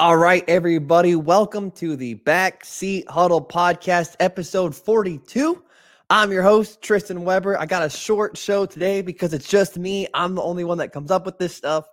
All right, everybody, welcome to the Backseat Huddle Podcast, episode 42. I'm your host, Tristan Weber. I got a short show today because it's just me. I'm the only one that comes up with this stuff,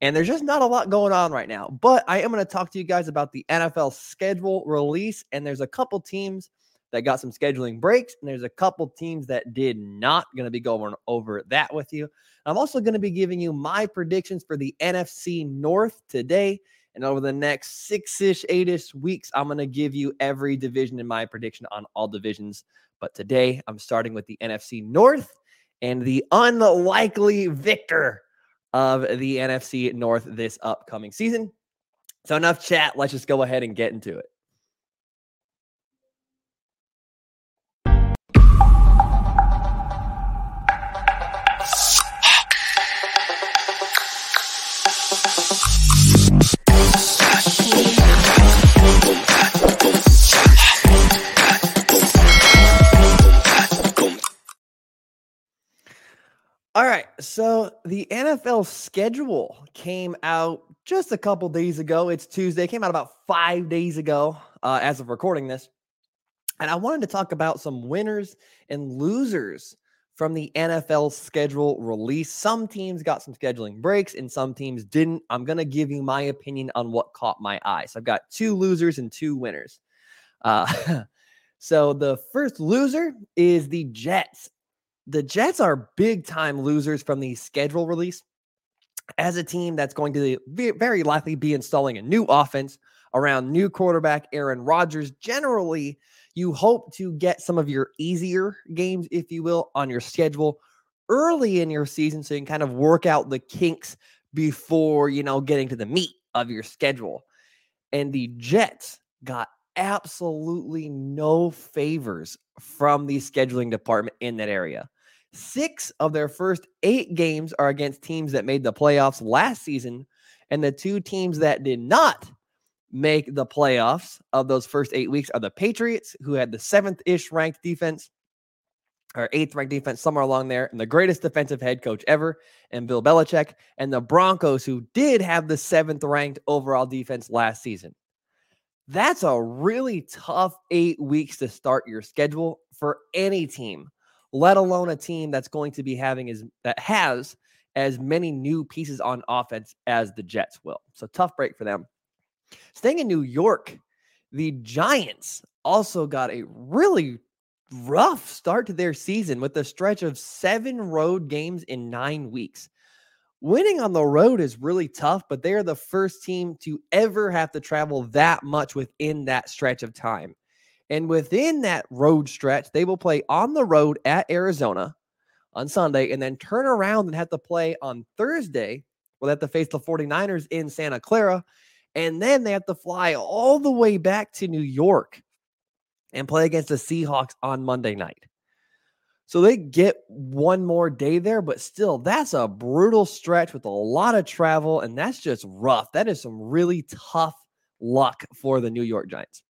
and there's just not a lot going on right now. But I am going to talk to you guys about the NFL schedule release, and there's a couple teams that got some scheduling breaks, and there's a couple teams that did not. Going to be going over that with you. I'm also going to be giving you my predictions for the NFC North today. And over the next six ish, eight ish weeks, I'm going to give you every division in my prediction on all divisions. But today I'm starting with the NFC North and the unlikely victor of the NFC North this upcoming season. So, enough chat. Let's just go ahead and get into it. All right. So the NFL schedule came out just a couple days ago. It's Tuesday. It came out about five days ago uh, as of recording this. And I wanted to talk about some winners and losers from the NFL schedule release. Some teams got some scheduling breaks and some teams didn't. I'm going to give you my opinion on what caught my eye. So I've got two losers and two winners. Uh, so the first loser is the Jets the Jets are big time losers from the schedule release. As a team that's going to be very likely be installing a new offense around new quarterback Aaron Rodgers, generally, you hope to get some of your easier games, if you will, on your schedule early in your season so you can kind of work out the kinks before, you know, getting to the meat of your schedule. And the Jets got absolutely no favors from the scheduling department in that area. Six of their first eight games are against teams that made the playoffs last season. And the two teams that did not make the playoffs of those first eight weeks are the Patriots, who had the seventh ish ranked defense or eighth ranked defense, somewhere along there, and the greatest defensive head coach ever, and Bill Belichick, and the Broncos, who did have the seventh ranked overall defense last season. That's a really tough eight weeks to start your schedule for any team let alone a team that's going to be having as that has as many new pieces on offense as the Jets will. So tough break for them. Staying in New York, the Giants also got a really rough start to their season with a stretch of seven road games in nine weeks. Winning on the road is really tough, but they are the first team to ever have to travel that much within that stretch of time. And within that road stretch, they will play on the road at Arizona on Sunday and then turn around and have to play on Thursday. Where they have to face the 49ers in Santa Clara. And then they have to fly all the way back to New York and play against the Seahawks on Monday night. So they get one more day there, but still, that's a brutal stretch with a lot of travel, and that's just rough. That is some really tough luck for the New York Giants.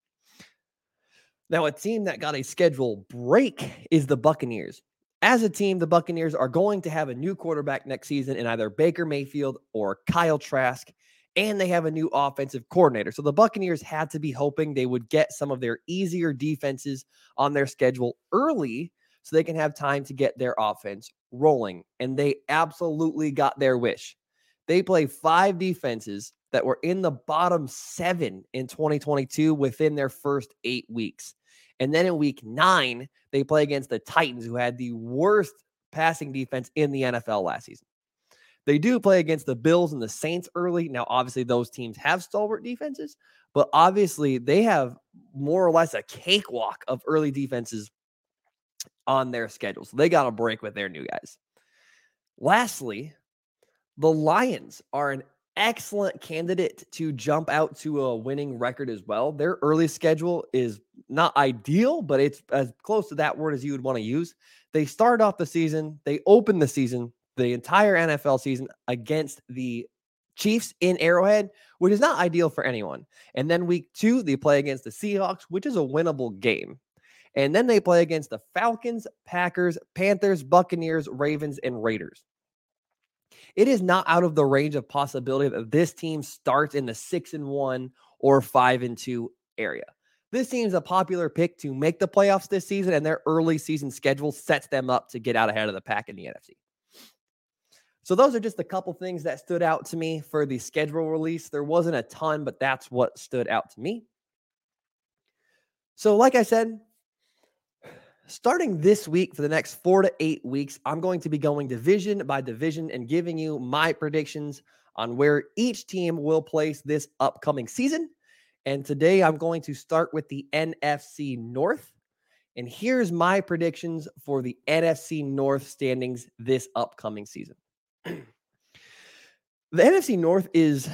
Now, a team that got a schedule break is the Buccaneers. As a team, the Buccaneers are going to have a new quarterback next season in either Baker Mayfield or Kyle Trask, and they have a new offensive coordinator. So the Buccaneers had to be hoping they would get some of their easier defenses on their schedule early so they can have time to get their offense rolling. And they absolutely got their wish. They play five defenses that were in the bottom seven in 2022 within their first eight weeks. And then in week nine, they play against the Titans, who had the worst passing defense in the NFL last season. They do play against the Bills and the Saints early. Now, obviously, those teams have stalwart defenses, but obviously, they have more or less a cakewalk of early defenses on their schedule. So they got a break with their new guys. Lastly, the Lions are an excellent candidate to jump out to a winning record as well. Their early schedule is not ideal, but it's as close to that word as you would want to use. They start off the season, they open the season, the entire NFL season against the Chiefs in Arrowhead, which is not ideal for anyone. And then week two, they play against the Seahawks, which is a winnable game. And then they play against the Falcons, Packers, Panthers, Buccaneers, Ravens, and Raiders. It is not out of the range of possibility that this team starts in the six and one or five and two area. This team's a popular pick to make the playoffs this season, and their early season schedule sets them up to get out ahead of the pack in the NFC. So, those are just a couple things that stood out to me for the schedule release. There wasn't a ton, but that's what stood out to me. So, like I said, starting this week for the next four to eight weeks, I'm going to be going division by division and giving you my predictions on where each team will place this upcoming season. And today I'm going to start with the NFC North. And here's my predictions for the NFC North standings this upcoming season. the NFC North is,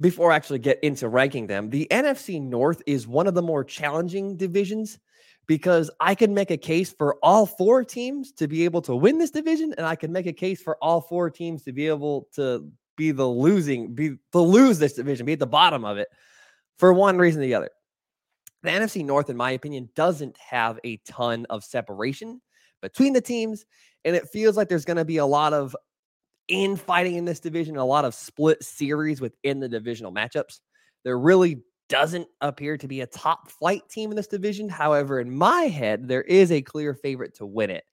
before I actually get into ranking them, the NFC North is one of the more challenging divisions because I can make a case for all four teams to be able to win this division, and I can make a case for all four teams to be able to be the losing, be to lose this division, be at the bottom of it for one reason or the other. The NFC North, in my opinion, doesn't have a ton of separation between the teams. And it feels like there's going to be a lot of infighting in this division, a lot of split series within the divisional matchups. There really doesn't appear to be a top flight team in this division. However, in my head, there is a clear favorite to win it.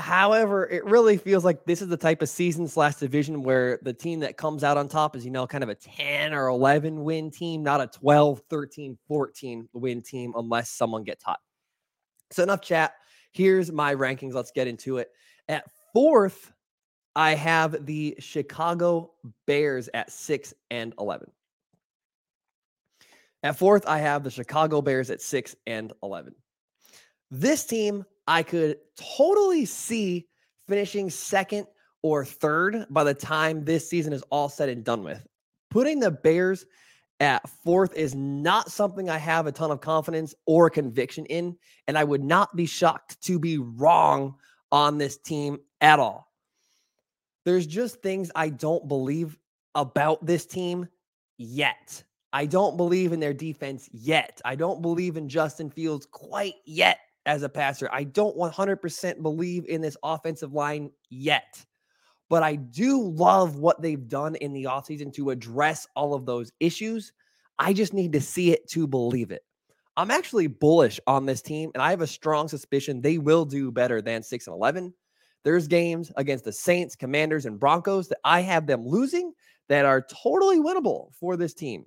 However, it really feels like this is the type of season slash division where the team that comes out on top is, you know, kind of a 10 or 11 win team, not a 12, 13, 14 win team unless someone gets hot. So, enough chat. Here's my rankings. Let's get into it. At fourth, I have the Chicago Bears at 6 and 11. At fourth, I have the Chicago Bears at 6 and 11. This team I could totally see finishing second or third by the time this season is all said and done with. Putting the Bears at fourth is not something I have a ton of confidence or conviction in. And I would not be shocked to be wrong on this team at all. There's just things I don't believe about this team yet. I don't believe in their defense yet. I don't believe in Justin Fields quite yet as a passer. I don't 100% believe in this offensive line yet, but I do love what they've done in the offseason to address all of those issues. I just need to see it to believe it. I'm actually bullish on this team, and I have a strong suspicion they will do better than 6 and 11. There's games against the Saints, Commanders, and Broncos that I have them losing that are totally winnable for this team.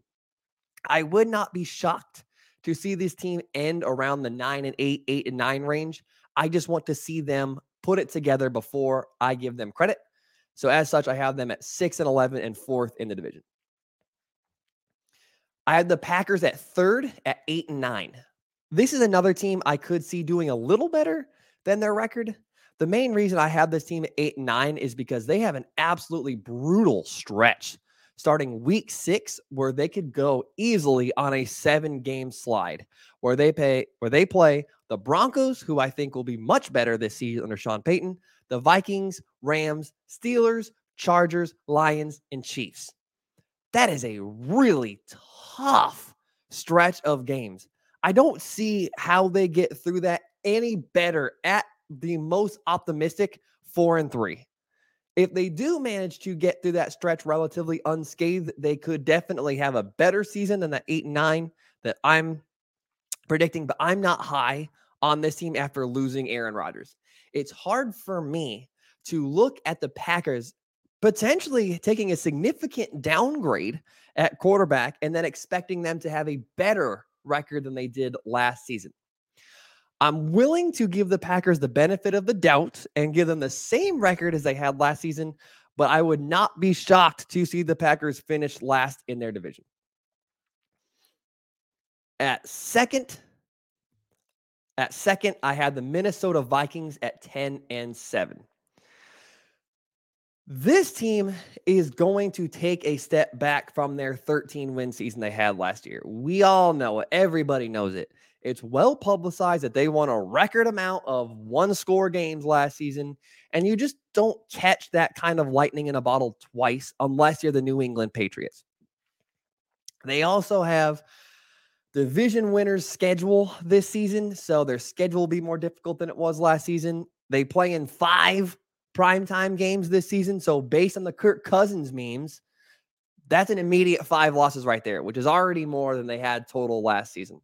I would not be shocked to see this team end around the nine and eight, eight and nine range. I just want to see them put it together before I give them credit. So, as such, I have them at six and 11 and fourth in the division. I have the Packers at third at eight and nine. This is another team I could see doing a little better than their record. The main reason I have this team at eight and nine is because they have an absolutely brutal stretch starting week six, where they could go easily on a seven game slide where they pay where they play the Broncos, who I think will be much better this season under Sean Payton, the Vikings, Rams, Steelers, Chargers, Lions, and Chiefs. That is a really tough stretch of games. I don't see how they get through that any better at the most optimistic four and three if they do manage to get through that stretch relatively unscathed, they could definitely have a better season than the eight and nine that I'm predicting. But I'm not high on this team after losing Aaron Rodgers. It's hard for me to look at the Packers potentially taking a significant downgrade at quarterback and then expecting them to have a better record than they did last season. I'm willing to give the Packers the benefit of the doubt and give them the same record as they had last season, but I would not be shocked to see the Packers finish last in their division. At second, at second, I had the Minnesota Vikings at 10 and 7. This team is going to take a step back from their 13 win season they had last year. We all know it. Everybody knows it. It's well publicized that they won a record amount of one score games last season. And you just don't catch that kind of lightning in a bottle twice unless you're the New England Patriots. They also have division winners schedule this season. So their schedule will be more difficult than it was last season. They play in five primetime games this season. So, based on the Kirk Cousins memes, that's an immediate five losses right there, which is already more than they had total last season.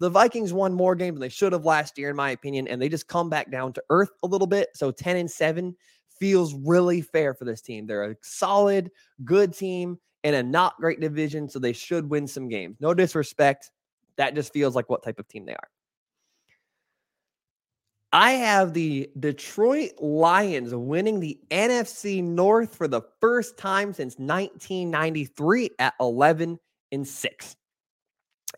The Vikings won more games than they should have last year, in my opinion, and they just come back down to earth a little bit. So 10 and 7 feels really fair for this team. They're a solid, good team in a not great division, so they should win some games. No disrespect. That just feels like what type of team they are. I have the Detroit Lions winning the NFC North for the first time since 1993 at 11 and 6.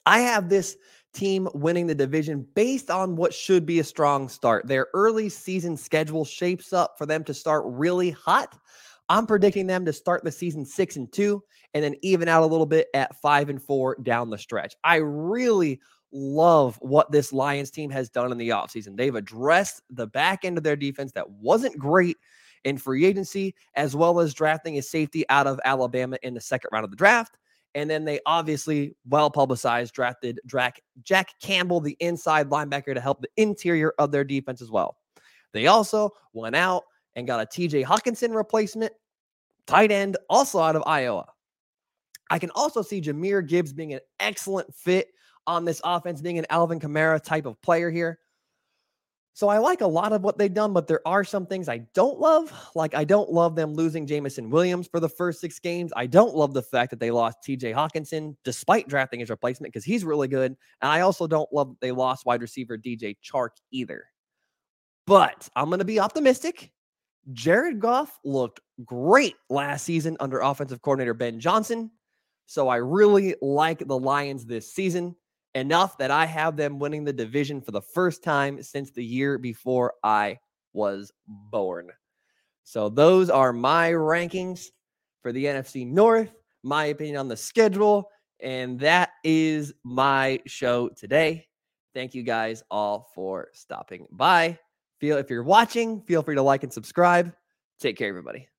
I have this team winning the division based on what should be a strong start. Their early season schedule shapes up for them to start really hot. I'm predicting them to start the season 6 and 2 and then even out a little bit at 5 and 4 down the stretch. I really love what this Lions team has done in the offseason. They've addressed the back end of their defense that wasn't great in free agency, as well as drafting a safety out of Alabama in the second round of the draft. And then they obviously, well publicized, drafted Jack, Jack Campbell, the inside linebacker, to help the interior of their defense as well. They also went out and got a TJ Hockenson replacement, tight end, also out of Iowa. I can also see Jahmyr Gibbs being an excellent fit on this offense, being an Alvin Kamara type of player here. So I like a lot of what they've done, but there are some things I don't love. Like I don't love them losing Jameson Williams for the first six games. I don't love the fact that they lost TJ Hockenson despite drafting his replacement because he's really good. And I also don't love that they lost wide receiver DJ Chark either. But I'm going to be optimistic. Jared Goff looked great last season under offensive coordinator Ben Johnson. So I really like the Lions this season enough that I have them winning the division for the first time since the year before I was born. So those are my rankings for the NFC North, my opinion on the schedule, and that is my show today. Thank you guys all for stopping by. Feel if you're watching, feel free to like and subscribe. Take care, everybody.